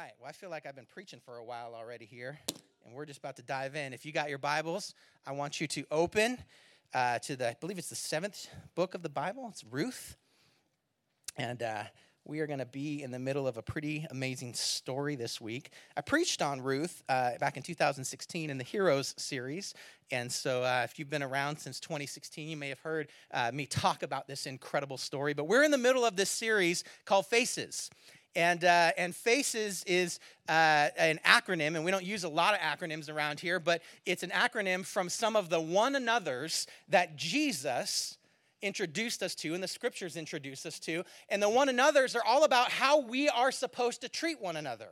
right. Well, I feel like I've been preaching for a while already here, and we're just about to dive in. If you got your Bibles, I want you to open uh, to the, I believe it's the seventh book of the Bible. It's Ruth. And uh, we are going to be in the middle of a pretty amazing story this week. I preached on Ruth uh, back in 2016 in the Heroes series. And so, uh, if you've been around since 2016, you may have heard uh, me talk about this incredible story. But we're in the middle of this series called Faces. And, uh, and FACES is uh, an acronym, and we don't use a lot of acronyms around here, but it's an acronym from some of the one another's that Jesus introduced us to and the scriptures introduced us to. And the one another's are all about how we are supposed to treat one another.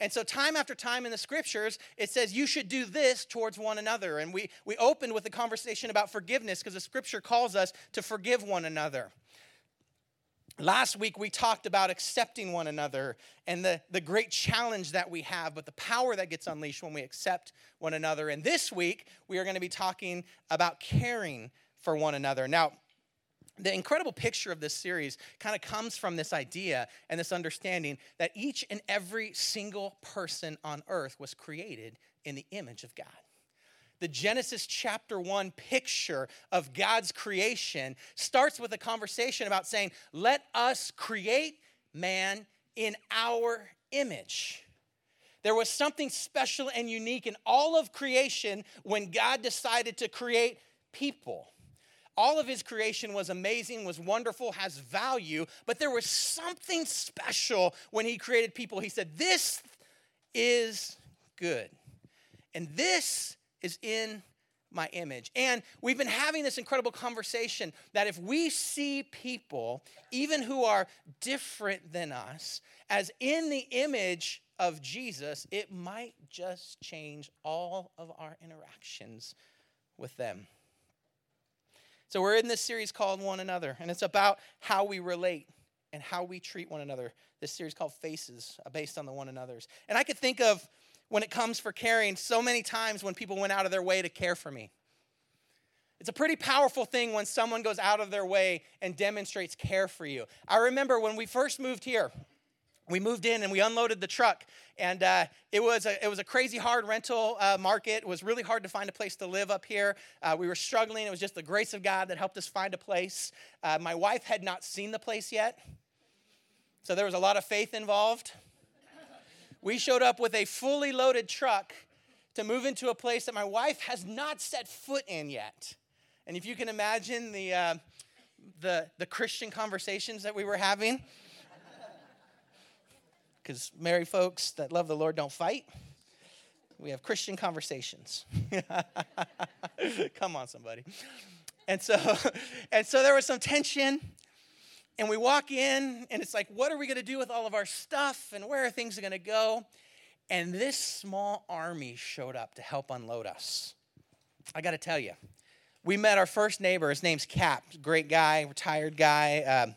And so, time after time in the scriptures, it says you should do this towards one another. And we, we opened with a conversation about forgiveness because the scripture calls us to forgive one another. Last week, we talked about accepting one another and the, the great challenge that we have, but the power that gets unleashed when we accept one another. And this week, we are going to be talking about caring for one another. Now, the incredible picture of this series kind of comes from this idea and this understanding that each and every single person on earth was created in the image of God the Genesis chapter 1 picture of God's creation starts with a conversation about saying, Let us create man in our image. There was something special and unique in all of creation when God decided to create people. All of his creation was amazing, was wonderful, has value, but there was something special when he created people. He said, This is good. And this is in my image. And we've been having this incredible conversation that if we see people, even who are different than us, as in the image of Jesus, it might just change all of our interactions with them. So, we're in this series called One Another, and it's about how we relate and how we treat one another. This series called Faces, uh, based on the one another's. And I could think of when it comes for caring so many times when people went out of their way to care for me. It's a pretty powerful thing when someone goes out of their way and demonstrates care for you. I remember when we first moved here, we moved in and we unloaded the truck and uh, it, was a, it was a crazy hard rental uh, market. It was really hard to find a place to live up here. Uh, we were struggling. It was just the grace of god that helped us find a place. Uh, my wife had not seen the place yet so there was a lot of faith involved we showed up with a fully loaded truck to move into a place that my wife has not set foot in yet. And if you can imagine the, uh, the, the Christian conversations that we were having, because married folks that love the Lord don't fight. We have Christian conversations. Come on, somebody. And so, and so there was some tension and we walk in, and it's like, what are we going to do with all of our stuff, and where are things going to go? And this small army showed up to help unload us. I got to tell you, we met our first neighbor. His name's Cap, great guy, retired guy. Um,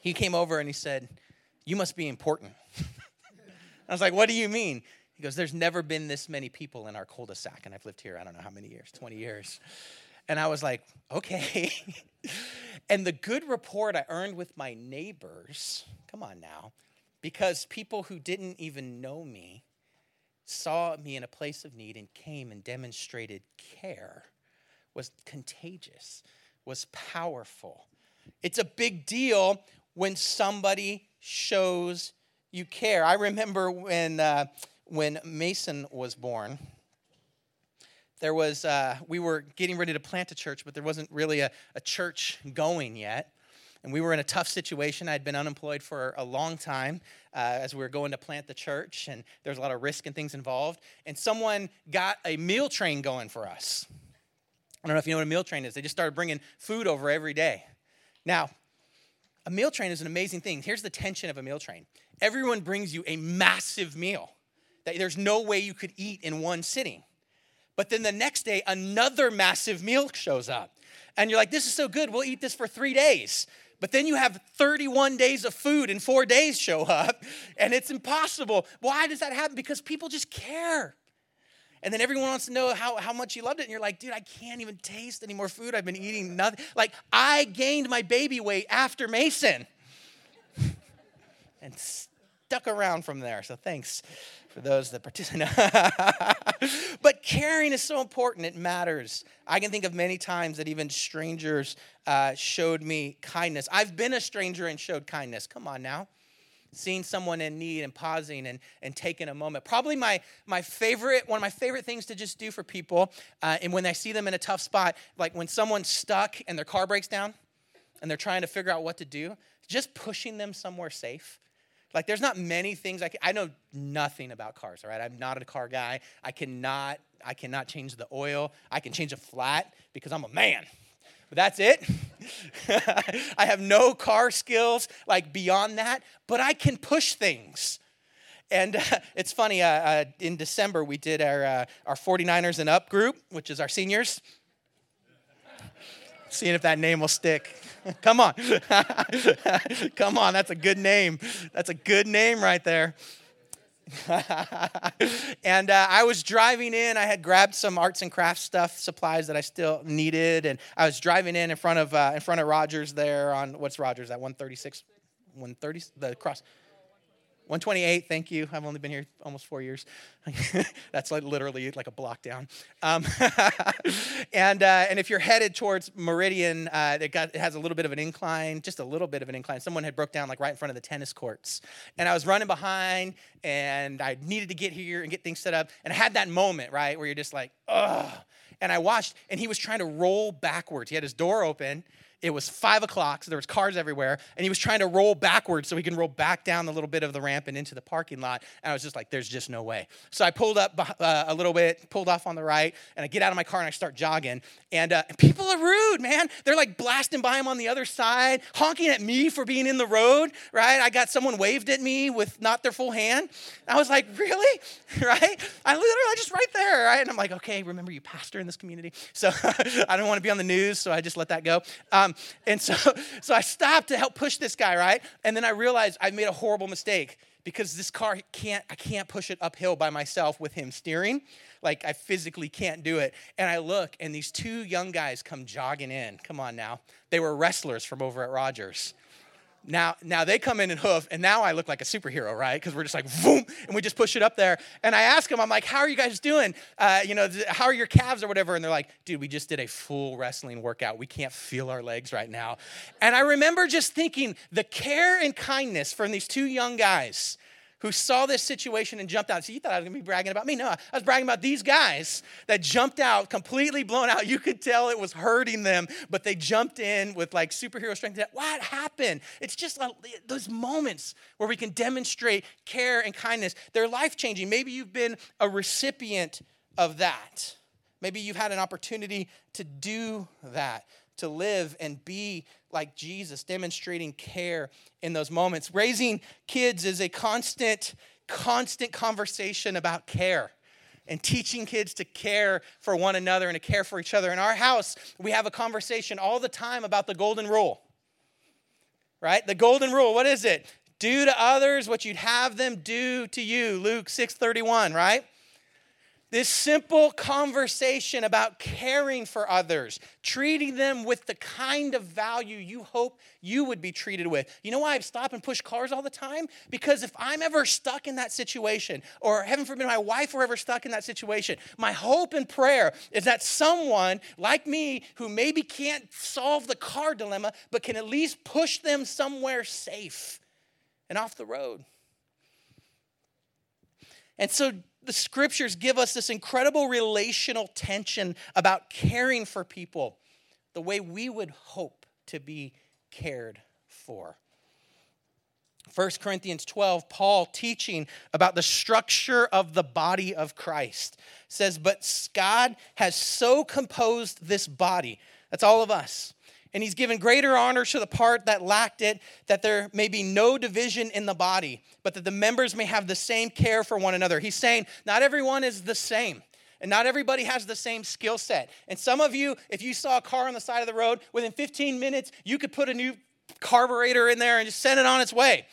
he came over and he said, You must be important. I was like, What do you mean? He goes, There's never been this many people in our cul de sac. And I've lived here, I don't know how many years, 20 years. And I was like, Okay. And the good report I earned with my neighbors, come on now, because people who didn't even know me saw me in a place of need and came and demonstrated care was contagious, was powerful. It's a big deal when somebody shows you care. I remember when, uh, when Mason was born there was uh, we were getting ready to plant a church but there wasn't really a, a church going yet. And we were in a tough situation. I'd been unemployed for a long time uh, as we were going to plant the church and there's a lot of risk and things involved. And someone got a meal train going for us. I don't know if you know what a meal train is. They just started bringing food over every day. Now a meal train is an amazing thing. Here's the tension of a meal train. Everyone brings you a massive meal that there's no way you could eat in one sitting but then the next day, another massive meal shows up. And you're like, this is so good, we'll eat this for three days. But then you have 31 days of food and four days show up, and it's impossible. Why does that happen? Because people just care. And then everyone wants to know how, how much you loved it. And you're like, dude, I can't even taste any more food. I've been eating nothing. Like, I gained my baby weight after Mason. and duck around from there. So thanks for those that participate. but caring is so important, it matters. I can think of many times that even strangers uh, showed me kindness. I've been a stranger and showed kindness. Come on now. Seeing someone in need and pausing and, and taking a moment. Probably my, my favorite, one of my favorite things to just do for people, uh, and when I see them in a tough spot, like when someone's stuck and their car breaks down and they're trying to figure out what to do, just pushing them somewhere safe like, there's not many things I can, I know nothing about cars, all right? I'm not a car guy. I cannot, I cannot change the oil. I can change a flat because I'm a man. But that's it. I have no car skills like beyond that, but I can push things. And uh, it's funny, uh, uh, in December, we did our, uh, our 49ers and Up group, which is our seniors. Seeing if that name will stick. Come on. Come on, that's a good name. That's a good name right there. and uh, I was driving in. I had grabbed some arts and crafts stuff, supplies that I still needed, and I was driving in in front of uh, in front of Rogers there on what's Rogers at 136, 130 the cross. 128, thank you. I've only been here almost four years. That's like literally like a block down. Um, and, uh, and if you're headed towards Meridian, uh, it, got, it has a little bit of an incline, just a little bit of an incline. Someone had broke down like right in front of the tennis courts. And I was running behind and I needed to get here and get things set up. And I had that moment, right, where you're just like, ugh. And I watched, and he was trying to roll backwards. He had his door open it was five o'clock, so there was cars everywhere, and he was trying to roll backwards so he can roll back down the little bit of the ramp and into the parking lot. And I was just like, "There's just no way." So I pulled up uh, a little bit, pulled off on the right, and I get out of my car and I start jogging. And, uh, and people are rude, man. They're like blasting by him on the other side, honking at me for being in the road. Right? I got someone waved at me with not their full hand. I was like, "Really?" right? I literally just right there. Right? And I'm like, "Okay, remember you pastor in this community." So I don't want to be on the news, so I just let that go. Um, um, and so, so I stopped to help push this guy, right? And then I realized I made a horrible mistake because this car can't, I can't push it uphill by myself with him steering. Like I physically can't do it. And I look, and these two young guys come jogging in. Come on now. They were wrestlers from over at Rogers. Now, now they come in and hoof, and now I look like a superhero, right? Because we're just like boom, and we just push it up there. And I ask them, I'm like, "How are you guys doing? Uh, you know, how are your calves or whatever?" And they're like, "Dude, we just did a full wrestling workout. We can't feel our legs right now." And I remember just thinking the care and kindness from these two young guys who saw this situation and jumped out. So you thought I was gonna be bragging about me? No, I was bragging about these guys that jumped out, completely blown out. You could tell it was hurting them, but they jumped in with like superhero strength. What happened? It's just those moments where we can demonstrate care and kindness. They're life changing. Maybe you've been a recipient of that. Maybe you've had an opportunity to do that, to live and be like Jesus, demonstrating care in those moments. Raising kids is a constant, constant conversation about care and teaching kids to care for one another and to care for each other. In our house, we have a conversation all the time about the golden rule. Right? The golden rule, what is it? Do to others what you'd have them do to you. Luke 6:31, right? This simple conversation about caring for others, treating them with the kind of value you hope you would be treated with. You know why I stop and push cars all the time? Because if I'm ever stuck in that situation, or heaven forbid my wife were ever stuck in that situation, my hope and prayer is that someone like me who maybe can't solve the car dilemma, but can at least push them somewhere safe and off the road. And so the scriptures give us this incredible relational tension about caring for people the way we would hope to be cared for. 1 Corinthians 12, Paul teaching about the structure of the body of Christ says, But God has so composed this body, that's all of us, and he's given greater honor to the part that lacked it, that there may be no division in the body, but that the members may have the same care for one another. He's saying not everyone is the same. And not everybody has the same skill set. And some of you, if you saw a car on the side of the road, within 15 minutes, you could put a new carburetor in there and just send it on its way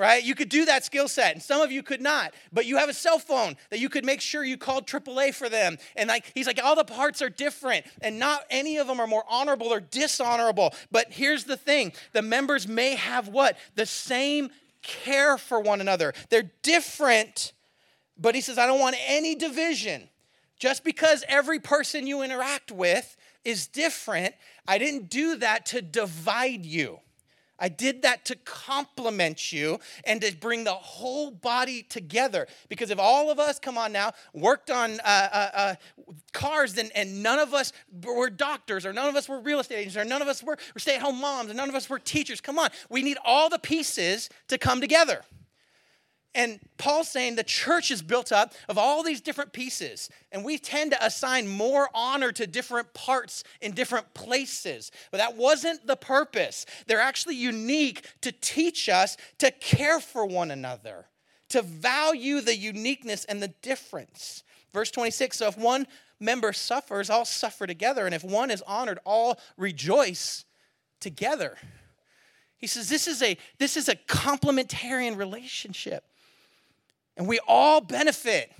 right? You could do that skill set, and some of you could not. But you have a cell phone that you could make sure you called AAA for them. And like he's like, all the parts are different, and not any of them are more honorable or dishonorable. But here's the thing: the members may have what the same care for one another. They're different, but he says, I don't want any division. Just because every person you interact with is different, I didn't do that to divide you. I did that to complement you and to bring the whole body together. Because if all of us, come on now, worked on uh, uh, uh, cars and, and none of us were doctors or none of us were real estate agents or none of us were, were stay at home moms and none of us were teachers, come on. We need all the pieces to come together. And Paul's saying the church is built up of all these different pieces, and we tend to assign more honor to different parts in different places. But that wasn't the purpose. They're actually unique to teach us to care for one another, to value the uniqueness and the difference. Verse 26 So if one member suffers, all suffer together, and if one is honored, all rejoice together. He says this is a this is a complementarian relationship. And we all benefit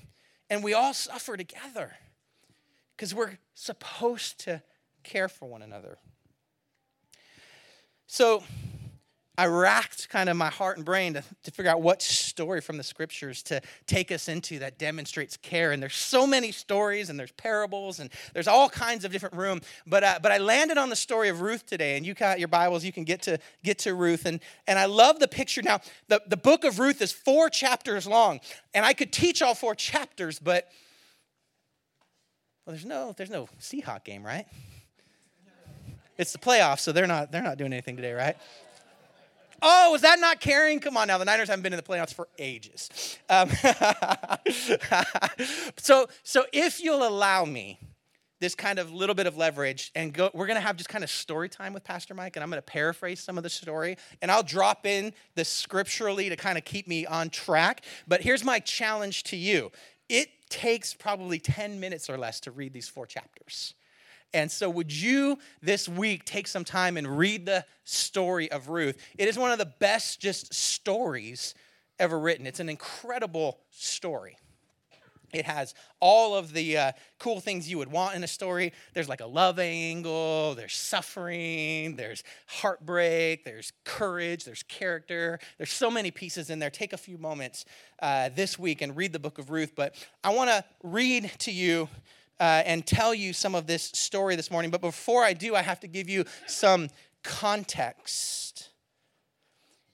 and we all suffer together because we're supposed to care for one another. So I racked kind of my heart and brain to, to figure out what story from the scriptures to take us into that demonstrates care. And there's so many stories, and there's parables, and there's all kinds of different room. But uh, but I landed on the story of Ruth today, and you got your Bibles, you can get to get to Ruth, and and I love the picture. Now the the book of Ruth is four chapters long, and I could teach all four chapters, but well, there's no there's no Seahawk game, right? It's the playoffs, so they're not they're not doing anything today, right? Oh, was that not caring? Come on now, the Niners haven't been in the playoffs for ages. Um, so, so if you'll allow me this kind of little bit of leverage and go, we're gonna have just kind of story time with Pastor Mike, and I'm gonna paraphrase some of the story, and I'll drop in the scripturally to kind of keep me on track. But here's my challenge to you it takes probably 10 minutes or less to read these four chapters. And so, would you this week take some time and read the story of Ruth? It is one of the best just stories ever written. It's an incredible story. It has all of the uh, cool things you would want in a story. There's like a love angle, there's suffering, there's heartbreak, there's courage, there's character. There's so many pieces in there. Take a few moments uh, this week and read the book of Ruth. But I want to read to you uh, and tell you some of this story this morning. But before I do, I have to give you some context.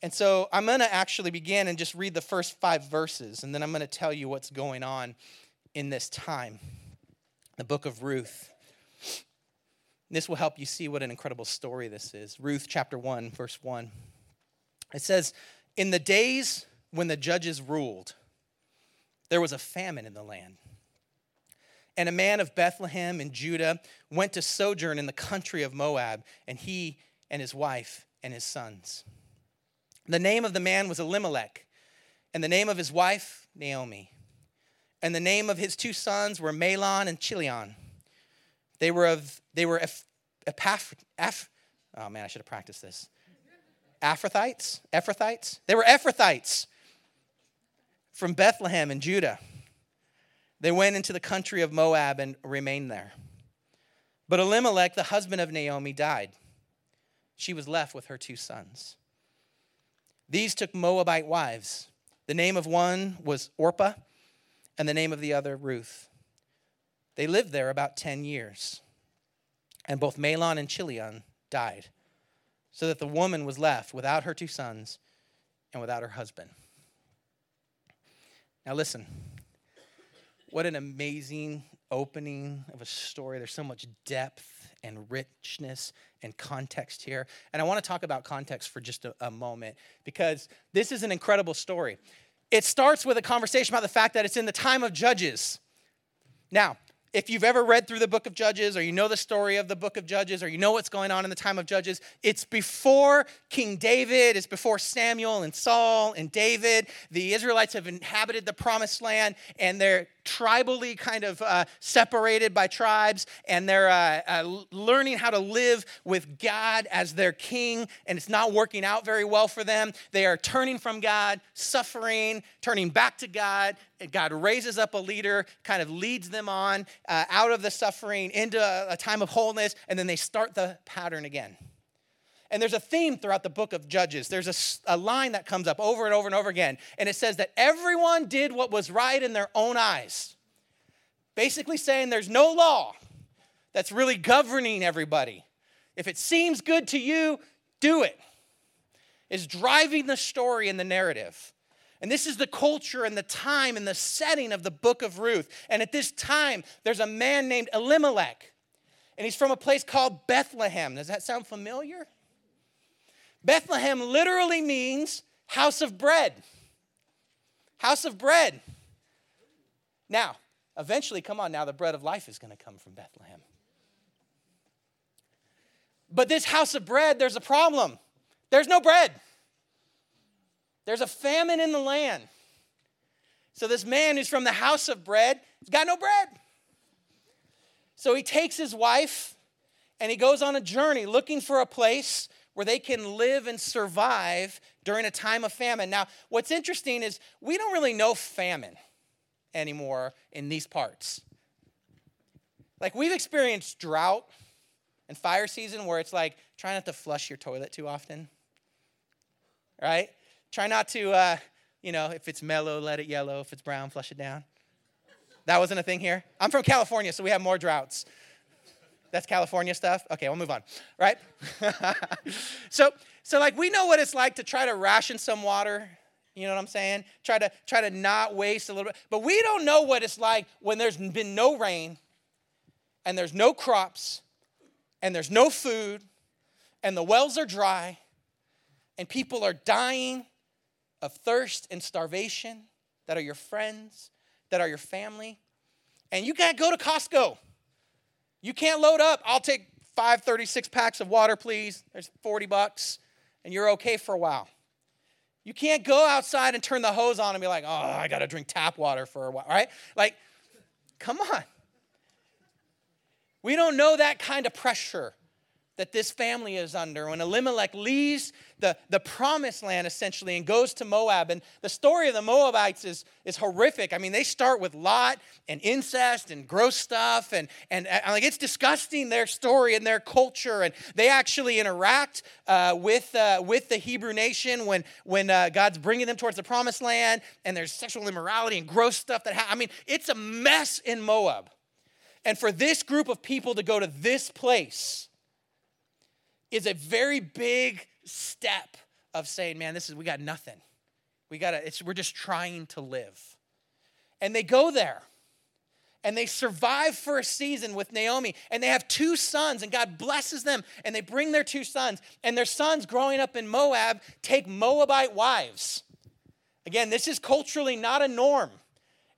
And so I'm going to actually begin and just read the first five verses, and then I'm going to tell you what's going on in this time. The book of Ruth. This will help you see what an incredible story this is. Ruth chapter 1, verse 1. It says, In the days when the judges ruled, there was a famine in the land. And a man of Bethlehem in Judah went to sojourn in the country of Moab, and he and his wife and his sons. The name of the man was Elimelech, and the name of his wife, Naomi. And the name of his two sons were Mahlon and Chilion. They were of they were Epaph, Eph, oh man, I should have practiced this. Ephrathites? Ephrathites? They were Ephrathites from Bethlehem in Judah. They went into the country of Moab and remained there. But Elimelech, the husband of Naomi, died. She was left with her two sons. These took Moabite wives. The name of one was Orpah, and the name of the other Ruth. They lived there about 10 years. And both Mahlon and Chilion died, so that the woman was left without her two sons and without her husband. Now, listen. What an amazing opening of a story. There's so much depth and richness and context here. And I want to talk about context for just a, a, moment because this is an incredible story. It starts with a conversation about the fact that it's in the time of Judges. Now, if you've ever read through the book of Judges, or you know the story of the book of Judges, or you know what's going on in the time of Judges, it's before King David, it's before Samuel and Saul and David. The Israelites have inhabited the promised land, and they're tribally kind of uh, separated by tribes, and they're uh, uh, learning how to live with God as their king, and it's not working out very well for them. They are turning from God, suffering, turning back to God. God raises up a leader, kind of leads them on uh, out of the suffering into a, a time of wholeness, and then they start the pattern again. And there's a theme throughout the book of Judges. There's a, a, line that comes up over and over and over again. And it says that everyone did what was right in their own eyes. Basically, saying there's no law that's really governing everybody. If it seems good to you, do it. Is driving the story and the narrative. And this is the culture and the time and the setting of the book of Ruth. And at this time, there's a man named Elimelech, and he's from a place called Bethlehem. Does that sound familiar? Bethlehem literally means house of bread. House of bread. Now, eventually, come on now, the bread of life is going to come from Bethlehem. But this house of bread, there's a problem. There's no bread. There's a famine in the land. So this man who's from the house of bread has got no bread. So he takes his wife and he goes on a journey looking for a place where they can live and survive during a time of famine. Now, what's interesting is we don't really know famine anymore in these parts. Like we've experienced drought and fire season where it's like try not to flush your toilet too often. Right? Try not to, uh, you know, if it's mellow, let it yellow. If it's brown, flush it down. That wasn't a thing here. I'm from California, so we have more droughts. That's California stuff. Okay, we'll move on. Right? so, so like we know what it's like to try to ration some water. You know what I'm saying? Try to try to not waste a little bit. But we don't know what it's like when there's been no rain and there's no crops and there's no food and the wells are dry and people are dying of thirst and starvation that are your friends, that are your family. And you can't go to Costco. You can't load up. I'll take five 36 packs of water, please. There's 40 bucks, and you're okay for a while. You can't go outside and turn the hose on and be like, oh, I got to drink tap water for a while, right? Like, come on. We don't know that kind of pressure that this family is under when Elimelech leaves the, the promised land essentially and goes to Moab. And the story of the Moabites is, is horrific. I mean, they start with Lot and incest and gross stuff, and, and, and like it's disgusting their story and their culture. And they actually interact uh, with, uh, with the Hebrew nation when, when uh, God's bringing them towards the promised land, and there's sexual immorality and gross stuff that ha- I mean, it's a mess in Moab. And for this group of people to go to this place is a very big step of saying, man, this is, we got nothing. We got to, we're just trying to live. And they go there and they survive for a season with Naomi. And they have two sons, and God blesses them. And they bring their two sons. And their sons, growing up in Moab, take Moabite wives. Again, this is culturally not a norm,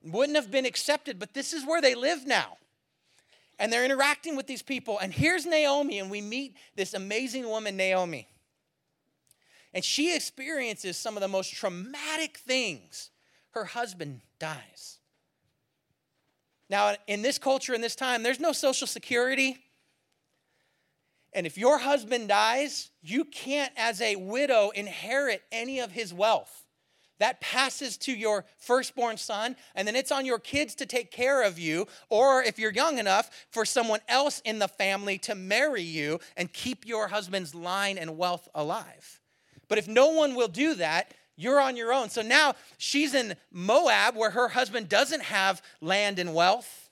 wouldn't have been accepted, but this is where they live now and they're interacting with these people. And here's Naomi, and we meet this amazing woman, Naomi. And she experiences some of the most traumatic things. Her husband dies. Now, in this culture, in this time, there's no social security. And if your husband dies, you can't, as a widow, inherit any of his wealth that passes to your firstborn son, and then it's on your kids to take care of you, or if you're young enough, for someone else in the family to marry you and keep your husband's line and wealth alive. But if no one will do that, you're on your own. So now she's in Moab where her husband doesn't have land and wealth.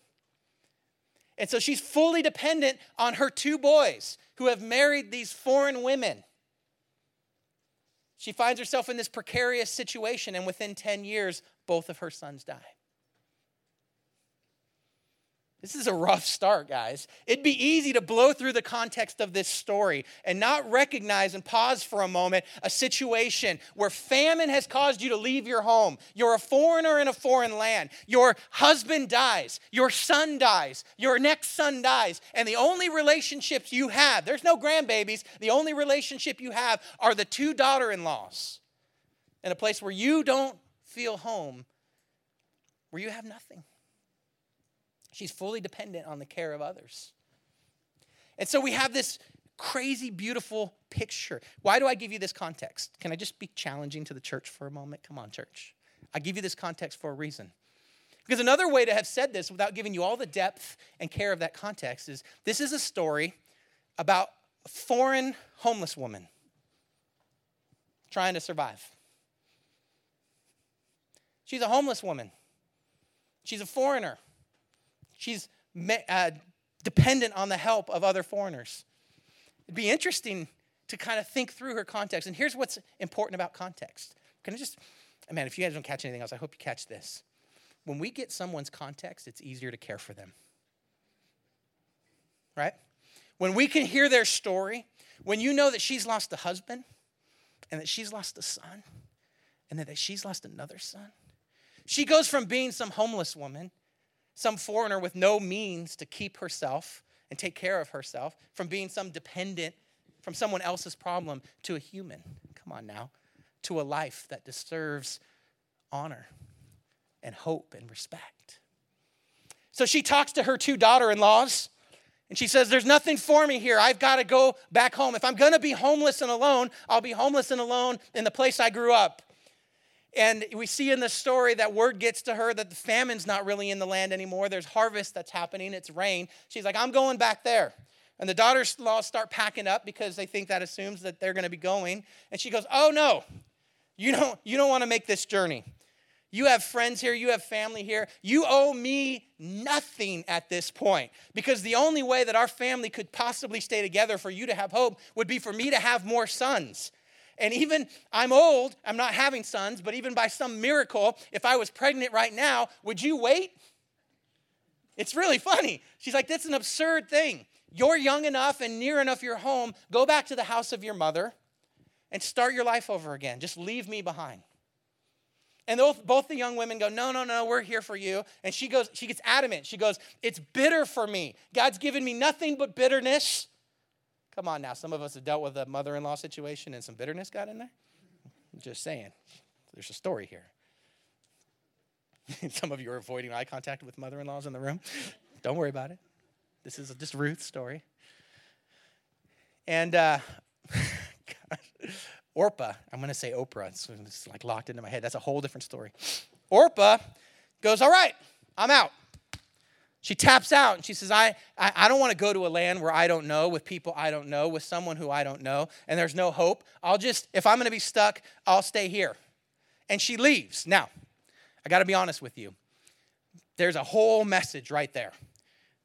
And so she's fully dependent on her two boys who have married these foreign women. She finds herself in this precarious situation, and within 10 years, both of her sons die. This is a rough start, guys. It'd be easy to blow through the context of this story and not recognize and pause for a moment a situation where famine has caused you to leave your home. You're a foreigner in a foreign land. Your husband dies. Your son dies. Your next son dies. And the only relationships you have, there's no grandbabies, the only relationship you have are the two daughter in laws in a place where you don't feel home, where you have nothing. She's fully dependent on the care of others. And so we have this crazy, beautiful picture. Why do I give you this context? Can I just be challenging to the church for a moment? Come on, church. I give you this context for a reason. Because another way to have said this without giving you all the depth and care of that context is this is a story about a foreign homeless woman trying to survive. She's a homeless woman. She's a foreigner. She's uh, dependent on the help of other foreigners. It'd be interesting to kind of think through her context. And here's what's important about context. Can I just, man, if you guys don't catch anything else, I hope you catch this. When we get someone's context, it's easier to care for them. Right? When we can hear their story, when you know that she's lost a husband and that she's lost a son and that she's lost another son, she goes from being some homeless woman, some foreigner with no means to keep herself and take care of herself, from being some dependent from someone else's problem to a human. Come on now. To a life that deserves honor and hope and respect. So she talks to her two daughter in laws and she says, There's nothing for me here. I've got to go back home. If I'm going to be homeless and alone, I'll be homeless and alone in the place I grew up. And we see in the story that word gets to her that the famine's not really in the land anymore. There's harvest that's happening, it's rain. She's like, I'm going back there. And the daughters in law start packing up because they think that assumes that they're going to be going. And she goes, Oh, no, you don't, you don't want to make this journey. You have friends here, you have family here. You owe me nothing at this point because the only way that our family could possibly stay together for you to have hope would be for me to have more sons. And even I'm old, I'm not having sons, but even by some miracle, if I was pregnant right now, would you wait? It's really funny. She's like, that's an absurd thing. You're young enough and near enough your home. Go back to the house of your mother and start your life over again. Just leave me behind. And both, the young women go, No, no, no, we're here for you. And she goes, she gets adamant. She goes, It's bitter for me. God's given me nothing but bitterness. Come on now, some of us have dealt with a mother in law situation and some bitterness got in there. I'm just saying, there's a story here. some of you are avoiding eye contact with mother in laws in the room. Don't worry about it. This is just Ruth's story. And uh, Orpah, I'm going to say Oprah. It's, it's like locked into my head. That's a whole different story. Orpah goes, All right, I'm out. She taps out and she says, I, I, I don't want to go to a land where I don't know, with people I don't know, with someone who I don't know, and there's no hope. I'll just, if I'm going to be stuck, I'll stay here. And she leaves. Now, I got to be honest with you. There's a whole message right there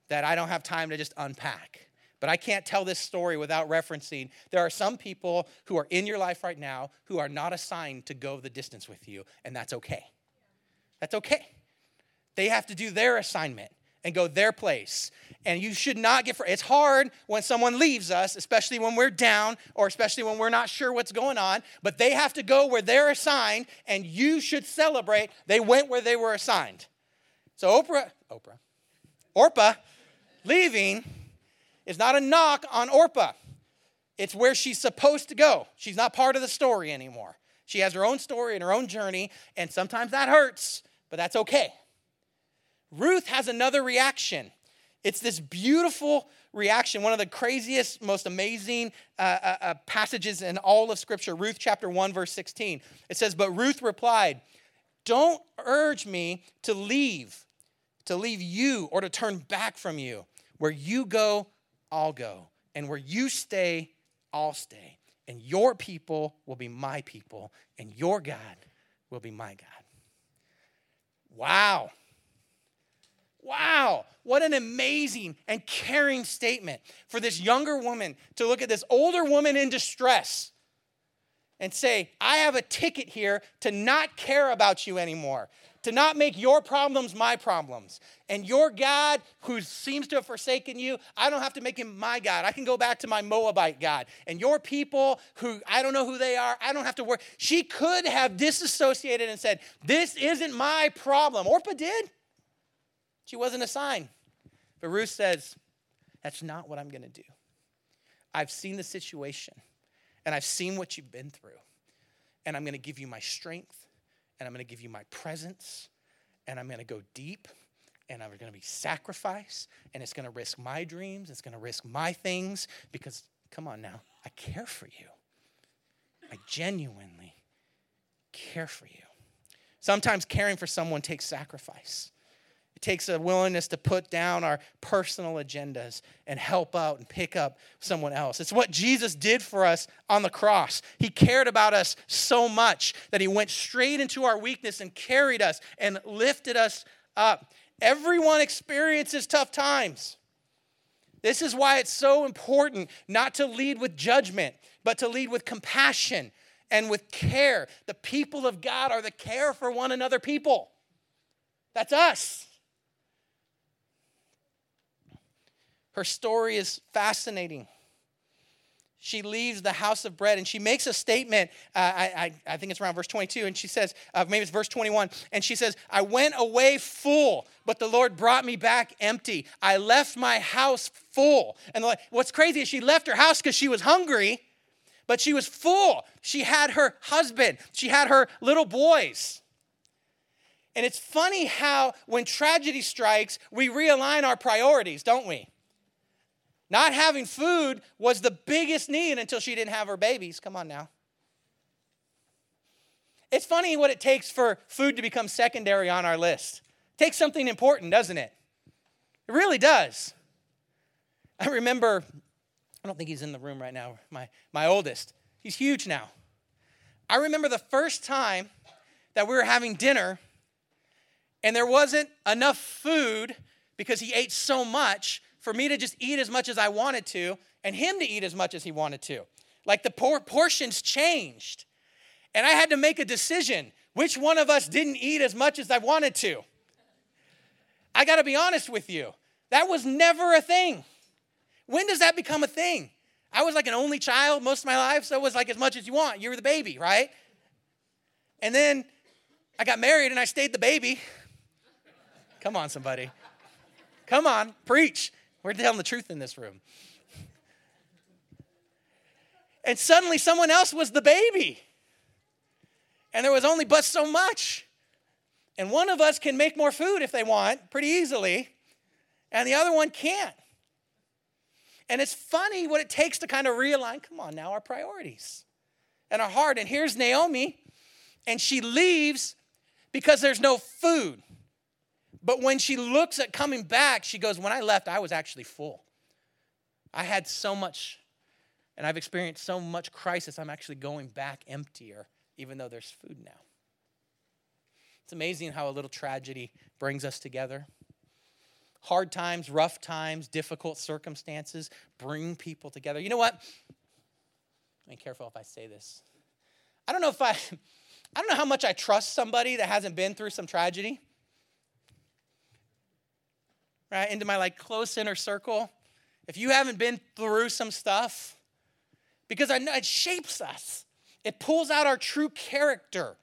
that I don't have time to just unpack. But I can't tell this story without referencing there are some people who are in your life right now who are not assigned to go the distance with you, and that's okay. That's okay. They have to do their assignment and go their place. And you should not get, it's hard when someone leaves us, especially when we're down or especially when we're not sure what's going on, but they have to go where they're assigned, and you should celebrate they went where they were assigned. So Oprah, Oprah, Orpah leaving is not a knock on Orpah. It's where she's supposed to go. She's not part of the story anymore. She has her own story and her own journey, and sometimes that hurts, but that's okay. Ruth has another reaction. It's this beautiful reaction, one of the craziest, most amazing uh, uh, uh passages in all of Scripture. Ruth chapter 1, verse 16. It says, But Ruth replied, Don't urge me to leave, to leave you, or to turn back from you. Where you go, I'll go. And where you stay, I'll stay. And your people will be my people, and your God will be my God. Wow. Wow, what an amazing and caring statement for this younger woman to look at this older woman in distress and say, I have a ticket here to not care about you anymore, to not make your problems my problems. And your God, who seems to have forsaken you, I don't have to make him my God. I can go back to my Moabite God. And your people, who I don't know who they are, I don't have to worry. She could have disassociated and said, This isn't my problem. Orpah did. She wasn't a sign. But Ruth says, That's not what I'm going to do. I've seen the situation, and I've seen what you've been through. And I'm going to give you my strength and I'm going to give you my presence, and I'm going to go deep, and I'm going to be sacrifice, and it's going to risk my dreams, it's going to risk my things, because, come on now, I care for you. I genuinely care for you. Sometimes caring for someone takes sacrifice. Takes a willingness to put down our personal agendas and help out and pick up someone else. It's what Jesus did for us on the cross. He cared about us so much that he went straight into our weakness and carried us and lifted us up. Everyone experiences tough times. This is why it's so important not to lead with judgment, but to lead with compassion and with care. The people of God are the care for one another people. That's us. Her story is fascinating. She leaves the house of bread and she makes a statement. Uh, I, I, I, think it's around verse 22, and she says, uh, maybe it's verse 21, and she says, I went away full, but the Lord brought me back empty. I left my house full. And what's crazy is she left her house because she was hungry, but she was full. She had her husband, she had her little boys. And it's funny how when tragedy strikes, we realign our priorities, don't we? Not having food was the biggest need until she didn't have her babies. Come on now. It's funny what it takes for food to become secondary on our list. It takes something important, doesn't it? It really does. I remember, I don't think he's in the room right now, my, my oldest. He's huge now. I remember the first time that we were having dinner and there wasn't enough food because he ate so much for me to just eat as much as I wanted to and him to eat as much as he wanted to. Like the por- portions changed. And I had to make a decision which one of us didn't eat as much as I wanted to. I got to be honest with you. That was never a thing. When does that become a thing? I was like an only child most of my life, so it was like as much as you want. You were the baby, right? And then I got married and I stayed the baby. Come on, somebody. Come on, preach. We're telling the truth in this room. And suddenly someone else was the baby. And there was only but so much. And one of us can make more food if they want pretty easily, and the other one can't. And it's funny what it takes to kind of realign, come on now, our priorities and our heart. And here's Naomi, and she leaves because there's no food. But when she looks at coming back, she goes, When I left, I was actually full. I had so much, and I've experienced so much crisis, I'm actually going back emptier, even though there's food now. It's amazing how a little tragedy brings us together. Hard times, rough times, difficult circumstances bring people together. You know what? Be careful if I say this. I don't know if I, I don't know how much I trust somebody that hasn't been through some tragedy right, into my like close inner circle, if you haven't been through some stuff, because I know it shapes us. It pulls out our true character.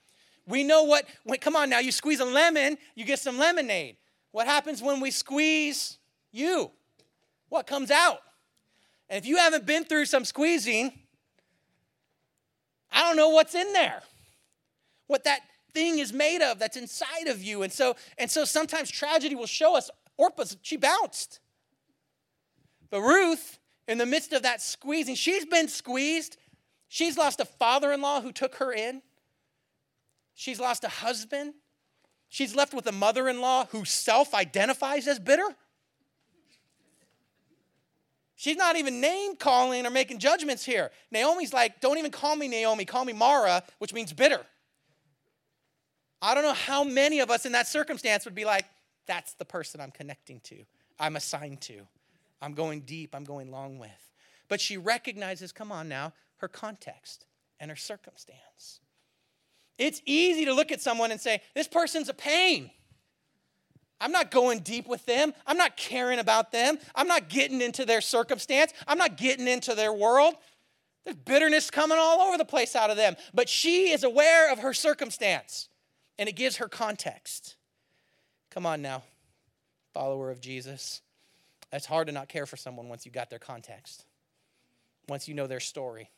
We know what, when, come on now, you squeeze a lemon, you get some lemonade. What happens when we squeeze you? What comes out? And if you haven't been through some squeezing, I don't know what's in there. What that thing is made of that's inside of you. And so, and so sometimes tragedy will show us Orpah, she bounced. But Ruth, in the midst of that squeezing, she's been squeezed. She's lost a father in law who took her in. She's lost a husband. She's left with a mother in law who self identifies as bitter. She's not even name calling or making judgments here. Naomi's like, don't even call me Naomi, call me Mara, which means bitter. I don't know how many of us in that circumstance would be like, that's the person I'm connecting to, I'm assigned to. I'm going deep, I'm going long with. But she recognizes, come on now, her context and her circumstance. It's easy to look at someone and say, this person's a pain. I'm not going deep with them. I'm not caring about them. I'm not getting into their circumstance. I'm not getting into their world. There's bitterness coming all over the place out of them. But she is aware of her circumstance and it gives her context. Come on now, follower of Jesus. It's hard to not care for someone once you got their context, once you know their story.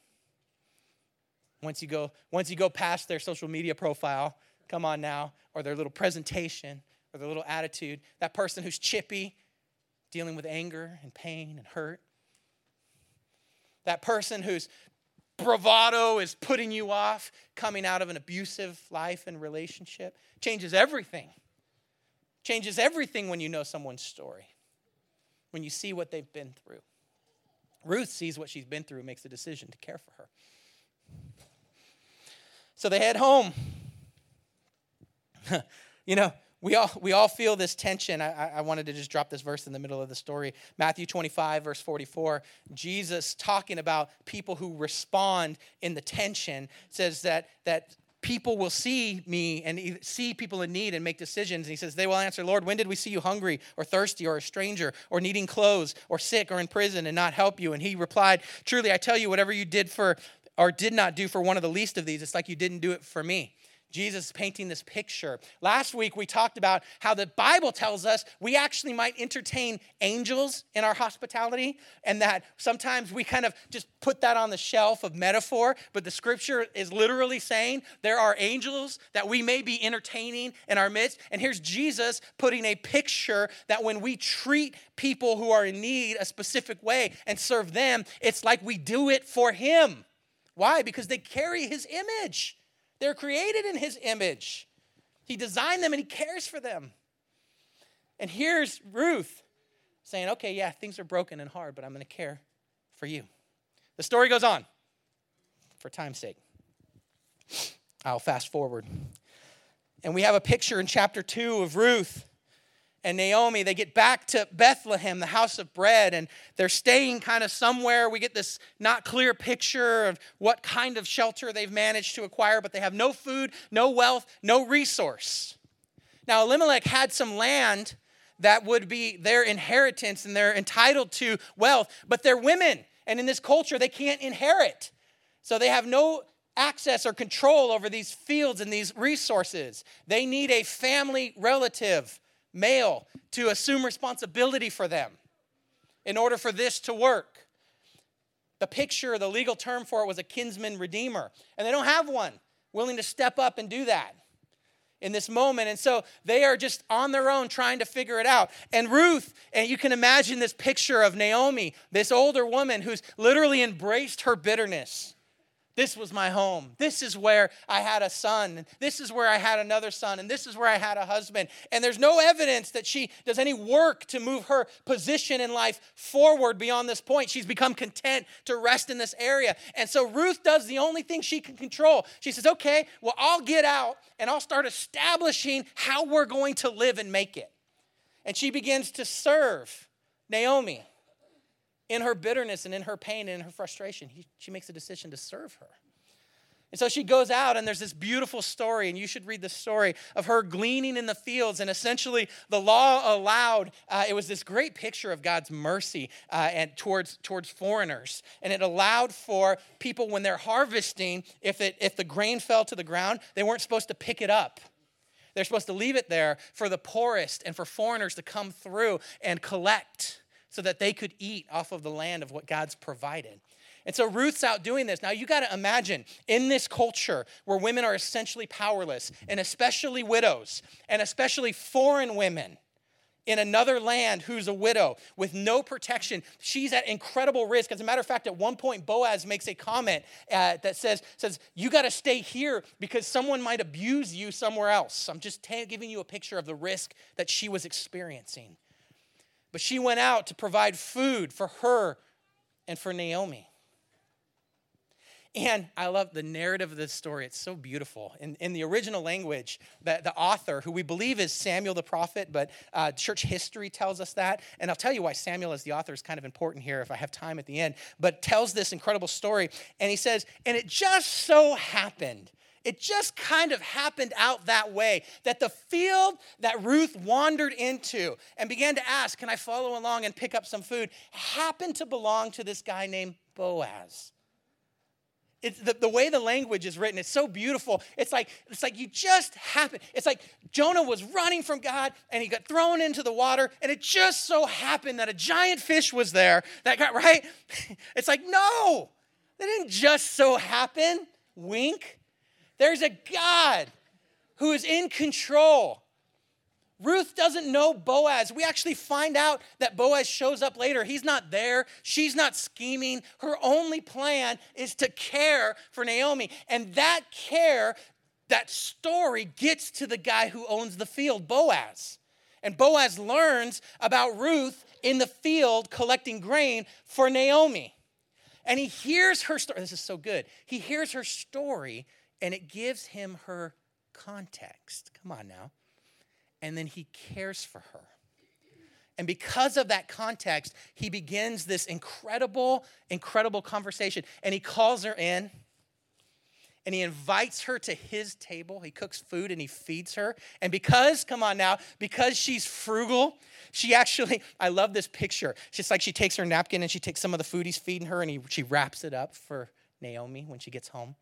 Once you go, once you go past their social media profile, come on now, or their little presentation, or their little attitude, that person who's chippy, dealing with anger and pain and hurt. That person whose bravado is putting you off, coming out of an abusive life and relationship, changes everything Changes everything when you know someone's story, when you see what they've been through. Ruth sees what she's been through and makes a decision to care for her. So they head home. you know, we all, we all feel this tension. I, I wanted to just drop this verse in the middle of the story. Matthew 25, verse 44. Jesus talking about people who respond in the tension says that, that people will see me and see people in need and make decisions. And he says, They will answer, Lord, when did we see you hungry or thirsty or a stranger or needing clothes or sick or in prison and not help you? And he replied, Truly, I tell you, whatever you did for or did not do for one of the least of these, it's like you didn't do it for me. Jesus painting this picture. Last week, we talked about how the Bible tells us we actually might entertain angels in our hospitality, and that sometimes we kind of just put that on the shelf of metaphor, but the scripture is literally saying there are angels that we may be entertaining in our midst. And here's Jesus putting a picture that when we treat people who are in need a specific way and serve them, it's like we do it for Him. Why? Because they carry His image. They're created in his image. He designed them and he cares for them. And here's Ruth saying, okay, yeah, things are broken and hard, but I'm going to care for you. The story goes on for time's sake. I'll fast forward. And we have a picture in chapter 2 of Ruth and Naomi, they get back to Bethlehem, the house of bread, and they're staying kind of somewhere. We get this not clear picture of what kind of shelter they've managed to acquire, but they have no food, no wealth, no resource. Now, Elimelech had some land that would be their inheritance and they're entitled to wealth, but they're women, and in this culture, they can't inherit. So they have no access or control over these fields and these resources. They need a family relative male to assume responsibility for them in order for this to work. The picture, the legal term for it was a kinsman redeemer. And they don't have one willing to step up and do that in this moment. And so they are just on their own trying to figure it out. And Ruth, and you can imagine this picture of Naomi, this older woman who's literally embraced her bitterness this was my home. This is where I had a son. This is where I had another son. And this is where I had a husband. And there's no evidence that she does any work to move her position in life forward beyond this point. She's become content to rest in this area. And so Ruth does the only thing she can control. She says, okay, well, I'll get out and I'll start establishing how we're going to live and make it. And she begins to serve Naomi in her bitterness and in her pain and in her frustration, he, she makes a decision to serve her. And so she goes out, and there's this beautiful story, and you should read the story of her gleaning in the fields. And essentially, the law allowed uh, it was this great picture of God's mercy uh, and towards towards foreigners, and it allowed for people when they're harvesting, if it if the grain fell to the ground, they weren't supposed to pick it up. They're supposed to leave it there for the poorest and for foreigners to come through and collect so that they could eat off of the land of what God's provided. And so Ruth's out doing this. Now you got to imagine in this culture where women are essentially powerless, and especially widows, and especially foreign women in another land who's a widow with no protection. She's at incredible risk. As a matter of fact, at one point, Boaz makes a comment uh, that says, says You got to stay here because someone might abuse you somewhere else. I'm just t- giving you a picture of the risk that she was experiencing. But she went out to provide food for her and for Naomi. And I love the narrative of this story. It's so beautiful. In, in the original language, the, the author, who we believe is Samuel the prophet, but uh, church history tells us that. And I'll tell you why Samuel as the author is kind of important here if I have time at the end, but tells this incredible story. And he says, And it just so happened it just kind of happened out that way that the field that Ruth wandered into and began to ask, Can I follow along and pick up some food? happened to belong to this guy named Boaz. The, the way the language is written, it's so beautiful. It's like, it's like you just happen. It's like Jonah was running from God and he got thrown into the water, and it just so happened that a giant fish was there that got right. It's like, no, that didn't just so happen. Wink. There's a God who is in control. Ruth doesn't know Boaz. We actually find out that Boaz shows up later. He's not there. She's not scheming. Her only plan is to care for Naomi. And that care, that story gets to the guy who owns the field, Boaz. And Boaz learns about Ruth in the field collecting grain for Naomi. And he hears her story. This is so good. He hears her story and it gives him her context. Come on now. And then he cares for her. And because of that context, he begins this incredible, incredible conversation. And he calls her in and he invites her to his table. He cooks food and he feeds her. And because, come on now, because she's frugal, she actually, I love this picture. Just like she takes her napkin and she takes some of the food he's feeding her and he, she wraps it up for Naomi when she gets home.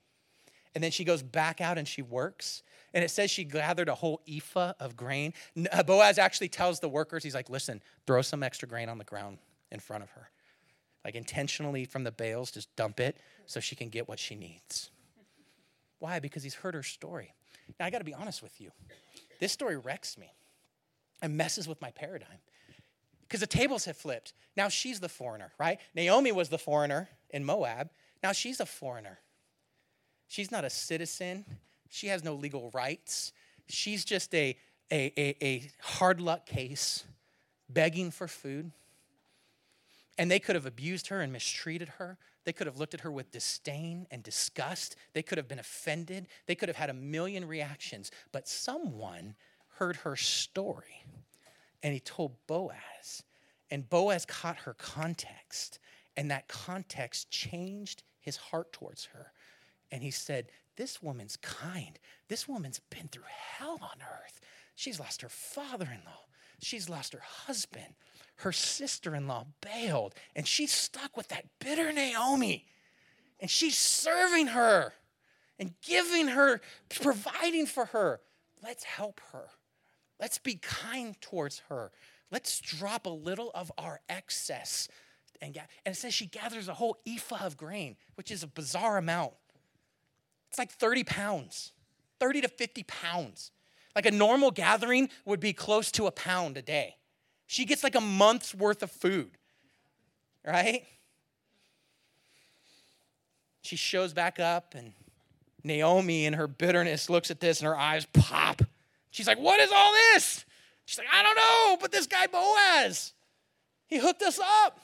And then she goes back out and she works. And it says she gathered a whole ephah of grain. Uh, Boaz actually tells the workers, he's like, listen, throw some extra grain on the ground in front of her. Like intentionally from the bales, just dump it so she can get what she needs. Why? Because he's heard her story. Now, I got to be honest with you. This story wrecks me and messes with my paradigm because the tables have flipped. Now she's the foreigner, right? Naomi was the foreigner in Moab. Now she's a foreigner. She's not a citizen. She has no legal rights. She's just a, a, a, a hard luck case begging for food. And they could have abused her and mistreated her. They could have looked at her with disdain and disgust. They could have been offended. They could have had a million reactions. But someone heard her story and he told Boaz. And Boaz caught her context. And that context changed his heart towards her. And he said, This woman's kind. This woman's been through hell on earth. She's lost her father in law, she's lost her husband her sister in law bailed, and she's stuck with that bitter Naomi. And she's serving her and giving her, providing for her. Let's help her. Let's be kind towards her. Let's drop a little of our excess. And, and it says she gathers a whole ephah of grain, which is a bizarre amount. It's like 30 pounds, 30 to 50 pounds. Like a normal gathering would be close to a pound a day. She gets like a month's worth of food, right? She shows back up, and Naomi, in her bitterness, looks at this and her eyes pop. She's like, What is all this? She's like, I don't know, but this guy Boaz, he hooked us up.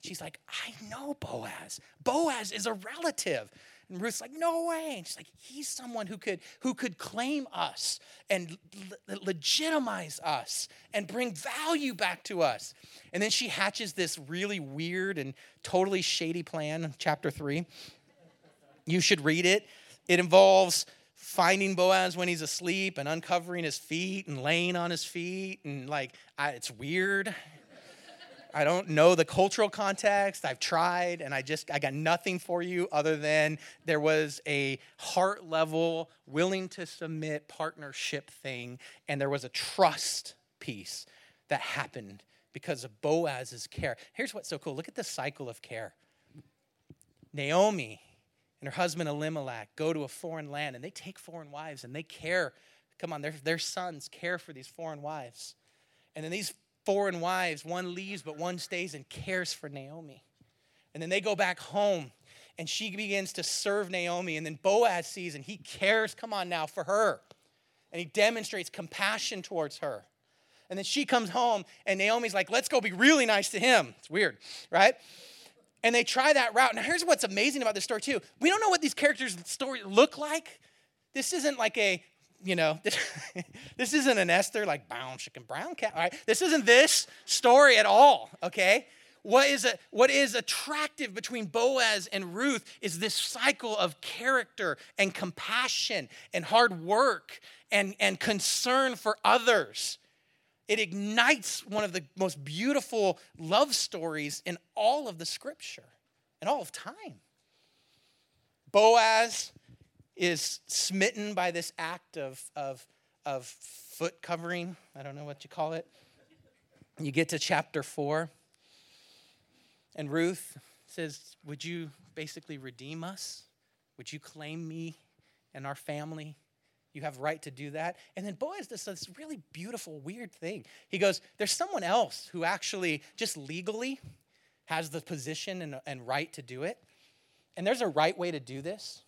She's like, I know Boaz. Boaz is a relative. And Ruth's like, no way. And she's like, he's someone who could who could claim us and le- legitimize us and bring value back to us. And then she hatches this really weird and totally shady plan, chapter three. You should read it. It involves finding Boaz when he's asleep and uncovering his feet and laying on his feet and like I, it's weird I don't know the cultural context. I've tried and I just I got nothing for you other than there was a heart level willing to submit partnership thing and there was a trust piece that happened because of Boaz's care. Here's what's so cool. Look at the cycle of care. Naomi and her husband Elimelech go to a foreign land and they take foreign wives and they care. Come on, their, their sons care for these foreign wives. And then these foreign wives. One leaves, but one stays and cares for Naomi. And then they go back home and she begins to serve Naomi. And then Boaz sees and he cares, come on now, for her. And he demonstrates compassion towards her. And then she comes home and Naomi's like, let's go be really nice to him. It's weird, right? And they try that route. Now, here's what's amazing about this story, too. We don't know what these characters' story look like. This isn't like a you know, this, isn't an Esther like brown chicken, brown cat. All right, this isn't this story at all. Okay, what is a, what is attractive between Boaz and Ruth is this cycle of character and compassion and hard work and, and concern for others. It ignites one of the most beautiful love stories in all of the scripture, in all of time. Boaz is smitten by this act of, of, of foot covering. I don't know what you call it. You get to chapter four, and Ruth says, Would you basically redeem us? Would you claim me and our family? You have right to do that. And then Boaz does this really beautiful, weird thing. He goes, There's someone else who actually just legally has the position and, and right to do it. And there's a right way to do this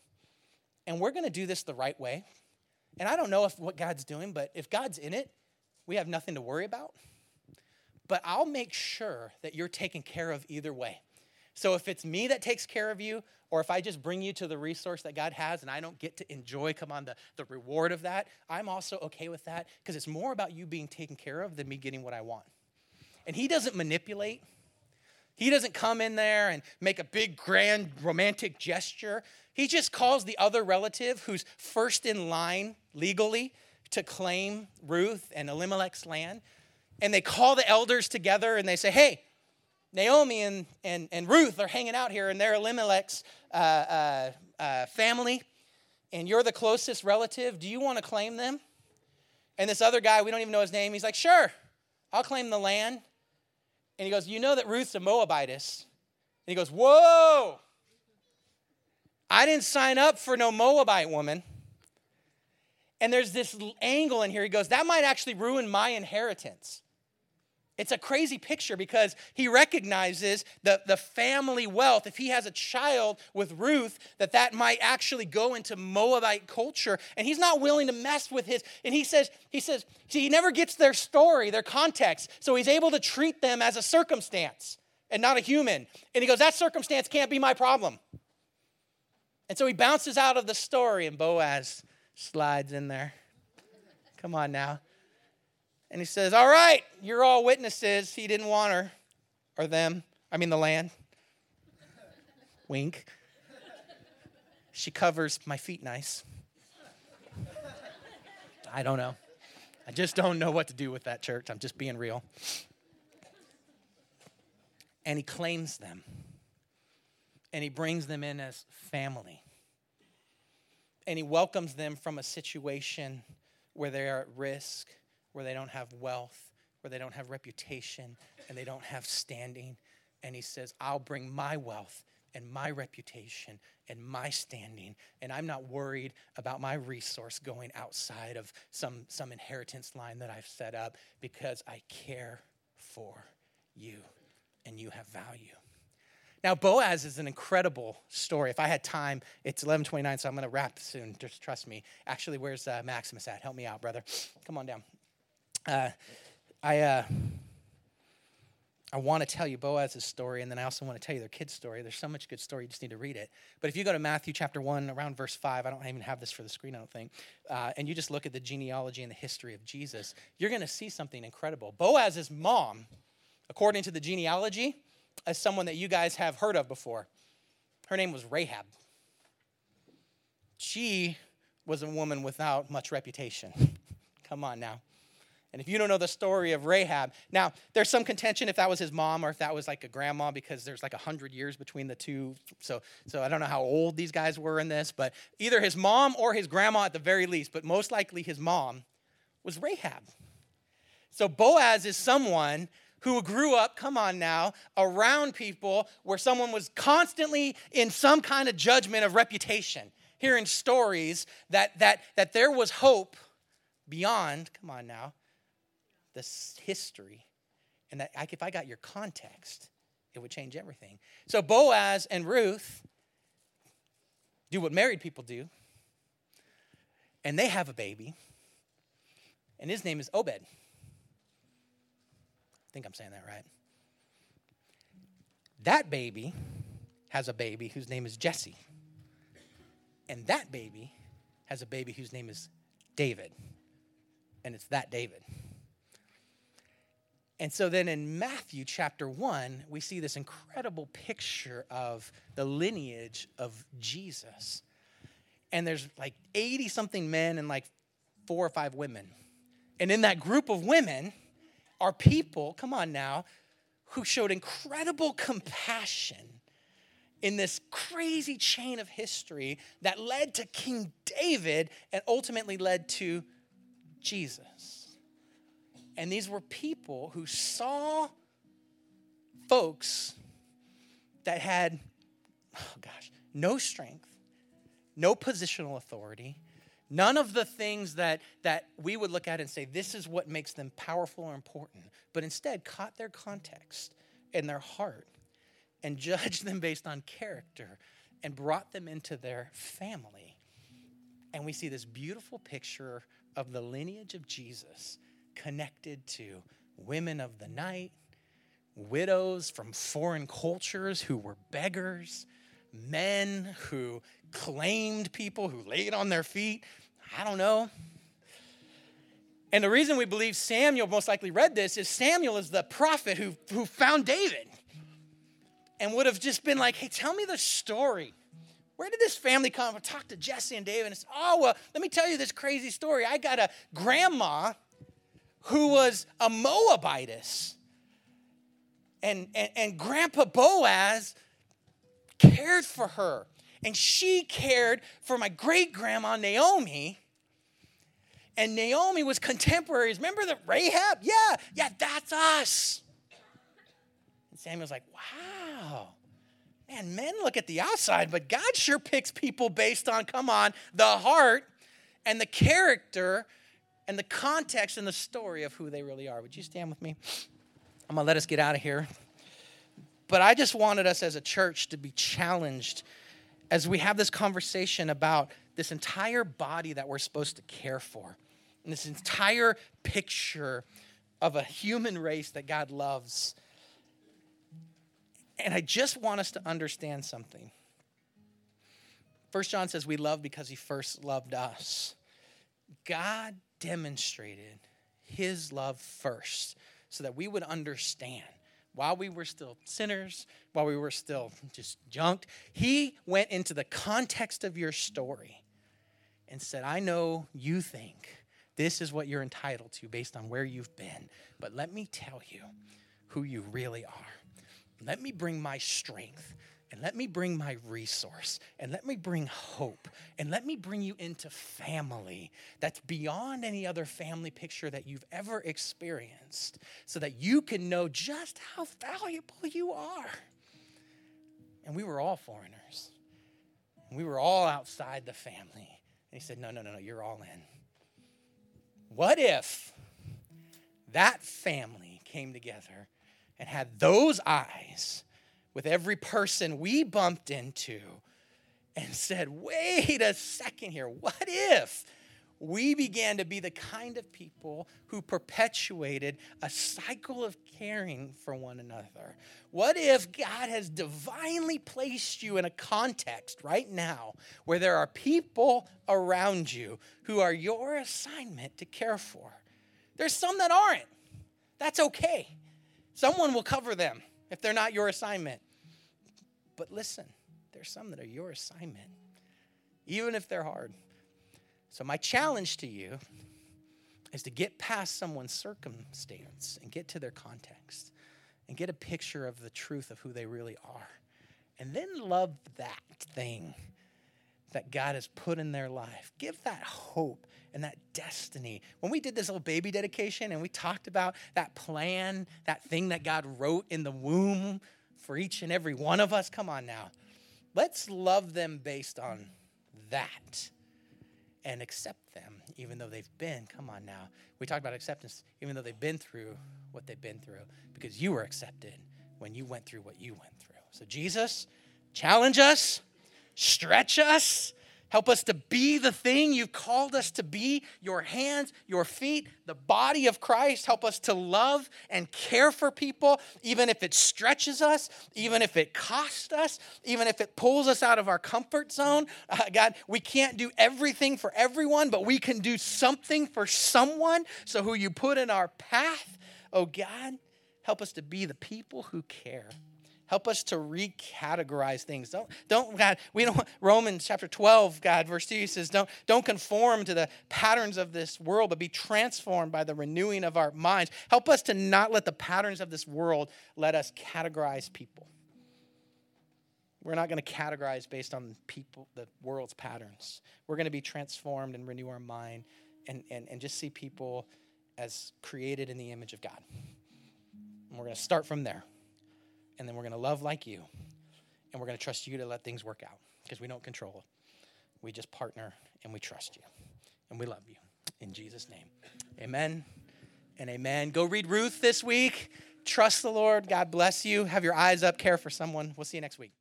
and we're going to do this the right way. And I don't know if what God's doing, but if God's in it, we have nothing to worry about, but I'll make sure that you're taken care of either way. So if it's me that takes care of you, or if I just bring you to the resource that God has and I don't get to enjoy, come on, the, the reward of that, I'm also okay with that because it's more about you being taken care of than me getting what I want. And He doesn't manipulate. He doesn't come in there and make a big, grand, romantic gesture. He just calls the other relative who's first in line legally to claim Ruth and Elimelech's land. And they call the elders together and they say, Hey, Naomi and, and, and Ruth are hanging out here, and they're Elimelech's uh, uh, uh, family, and you're the closest relative. Do you want to claim them? And this other guy, we don't even know his name, he's like, Sure, I'll claim the land. And he goes, You know that Ruth's a Moabitess. And he goes, Whoa, I didn't sign up for no Moabite woman. And there's this angle in here. He goes, That might actually ruin my inheritance. It's a crazy picture because he recognizes the, the family wealth. If he has a child with Ruth, that that might actually go into Moabite culture. And he's not willing to mess with his. And he says, he says, see, he never gets their story, their context. So he's able to treat them as a circumstance and not a human. And he goes, that circumstance can't be my problem. And so he bounces out of the story, and Boaz slides in there. Come on now. And he says, All right, you're all witnesses. He didn't want her or them. I mean, the land. Wink. She covers my feet nice. I don't know. I just don't know what to do with that church. I'm just being real. And he claims them. And he brings them in as family. And he welcomes them from a situation where they are at risk where they don't have wealth, where they don't have reputation, and they don't have standing. And he says, I'll bring my wealth and my reputation and my standing, and I'm not worried about my resource going outside of some, some inheritance line that I've set up because I care for you and you have value. Now, Boaz is an incredible story. If I had time, it's 11:29, so I'm going to wrap soon. Just trust me. Actually, where's uh, Maximus at? Help me out, brother. Come on down. Uh, I, uh, I want to tell you Boaz's story, and then I also want to tell you their kid's story. There's so much good story, you just need to read it. But if you go to Matthew chapter 1, around verse 5, I don't even have this for the screen, I don't think, uh, and you just look at the genealogy and the history of Jesus, you're going to see something incredible. Boaz's mom, according to the genealogy, is someone that you guys have heard of before. Her name was Rahab. She was a woman without much reputation. Come on now. And if you don't know the story of Rahab, now there's some contention if that was his mom or if that was like a grandma because there's like a hundred years between the two. So, so I don't know how old these guys were in this, but either his mom or his grandma at the very least, but most likely his mom was Rahab. So Boaz is someone who grew up, come on now, around people where someone was constantly in some kind of judgment of reputation, hearing stories that that that there was hope beyond, come on now, this history, and that if I got your context, it would change everything. So Boaz and Ruth do what married people do, and they have a baby, and his name is Obed. I think I'm saying that right. That baby has a baby whose name is Jesse. And that baby has a baby whose name is David. And it's that David. And so then in Matthew chapter 1, we see this incredible picture of the lineage of Jesus. And there's like 80 something men and like four or five women. And in that group of women are people, come on now, who showed incredible compassion in this crazy chain of history that led to King David and ultimately led to Jesus. And these were people who saw folks that had, oh gosh, no strength, no positional authority, none of the things that, that we would look at and say, this is what makes them powerful or important, but instead caught their context and their heart and judged them based on character and brought them into their family. And we see this beautiful picture of the lineage of Jesus connected to women of the night, widows from foreign cultures who were beggars, men who claimed people, who laid on their feet. I don't know. And the reason we believe Samuel most likely read this is Samuel is the prophet who, who found David and would have just been like, hey, tell me the story. Where did this family come? I talked to Jesse and David and said, oh, well, let me tell you this crazy story. I got a grandma who was a Moabitess. And, and, and Grandpa Boaz cared for her. And she cared for my great grandma Naomi and Naomi was contemporaries. Remember the Rahab? Yeah, yeah, that's us. And Samuel's like, wow. Man, men look at the outside, but God sure picks people based on, come on, the heart and the character and the context and the story of who they really are. Would you stand with me? I'm going to let us get out of here. But I just wanted us as a church to be challenged as we have this conversation about this entire body that we're supposed to care for, and this entire picture of a human race that God loves. And I just want us to understand something. First John says we love because he first loved us. God demonstrated his love first so that we would understand while we were still sinners, while we were still just junked, he went into the context of your story and said, I know you think this is what you're entitled to based on where you've been, but let me tell you who you really are. Let me bring my strength and let me bring my resource and let me bring hope and let me bring you into family that's beyond any other family picture that you've ever experienced so that you can know just how valuable you are. And we were all foreigners. We were all outside the family. And he said, No, no, no, no, you're all in. What if that family came together and had those eyes with every person we bumped into and said, wait a second here, what if we began to be the kind of people who perpetuated a cycle of caring for one another? What if God has divinely placed you in a context right now where there are people around you who are your assignment to care for? There's some that aren't. That's okay. Someone will cover them if they're not your assignment. But listen, there's some that are your assignment, even if they're hard. So, my challenge to you is to get past someone's circumstance and get to their context and get a picture of the truth of who they really are. And then love that thing that God has put in their life. Give that hope and that destiny. When we did this little baby dedication and we talked about that plan, that thing that God wrote in the womb for each and every one of us, come on now. Let's love them based on that and accept them even though they've been, come on now. We talked about acceptance, even though they've been through what they've been through, because you were accepted when you went through what you went through. So, Jesus, challenge us, stretch us, Help us to be the thing you've called us to be your hands, your feet, the body of Christ. Help us to love and care for people, even if it stretches us, even if it costs us, even if it pulls us out of our comfort zone. Uh, God, we can't do everything for everyone, but we can do something for someone. So, who you put in our path, oh God, help us to be the people who care. Help us to recategorize things. Don't, don't, God, we don't, Romans chapter 12, God, verse 2 says, don't, don't conform to the patterns of this world, but be transformed by the renewing of our minds. Help us to not let the patterns of this world let us categorize people. We're not going to categorize based on people, the world's patterns. We're going to be transformed and renew our mind and, and, and just see people as created in the image of God. And we're going to start from there and then we're going to love like you, and we're going to trust you to let things work out because we don't control. We just partner and we trust you, and we love you. In Jesus' name, amen and amen. Go read Ruth this week. Trust the Lord. God bless you. Have your eyes up. Care for someone. We'll see you next week.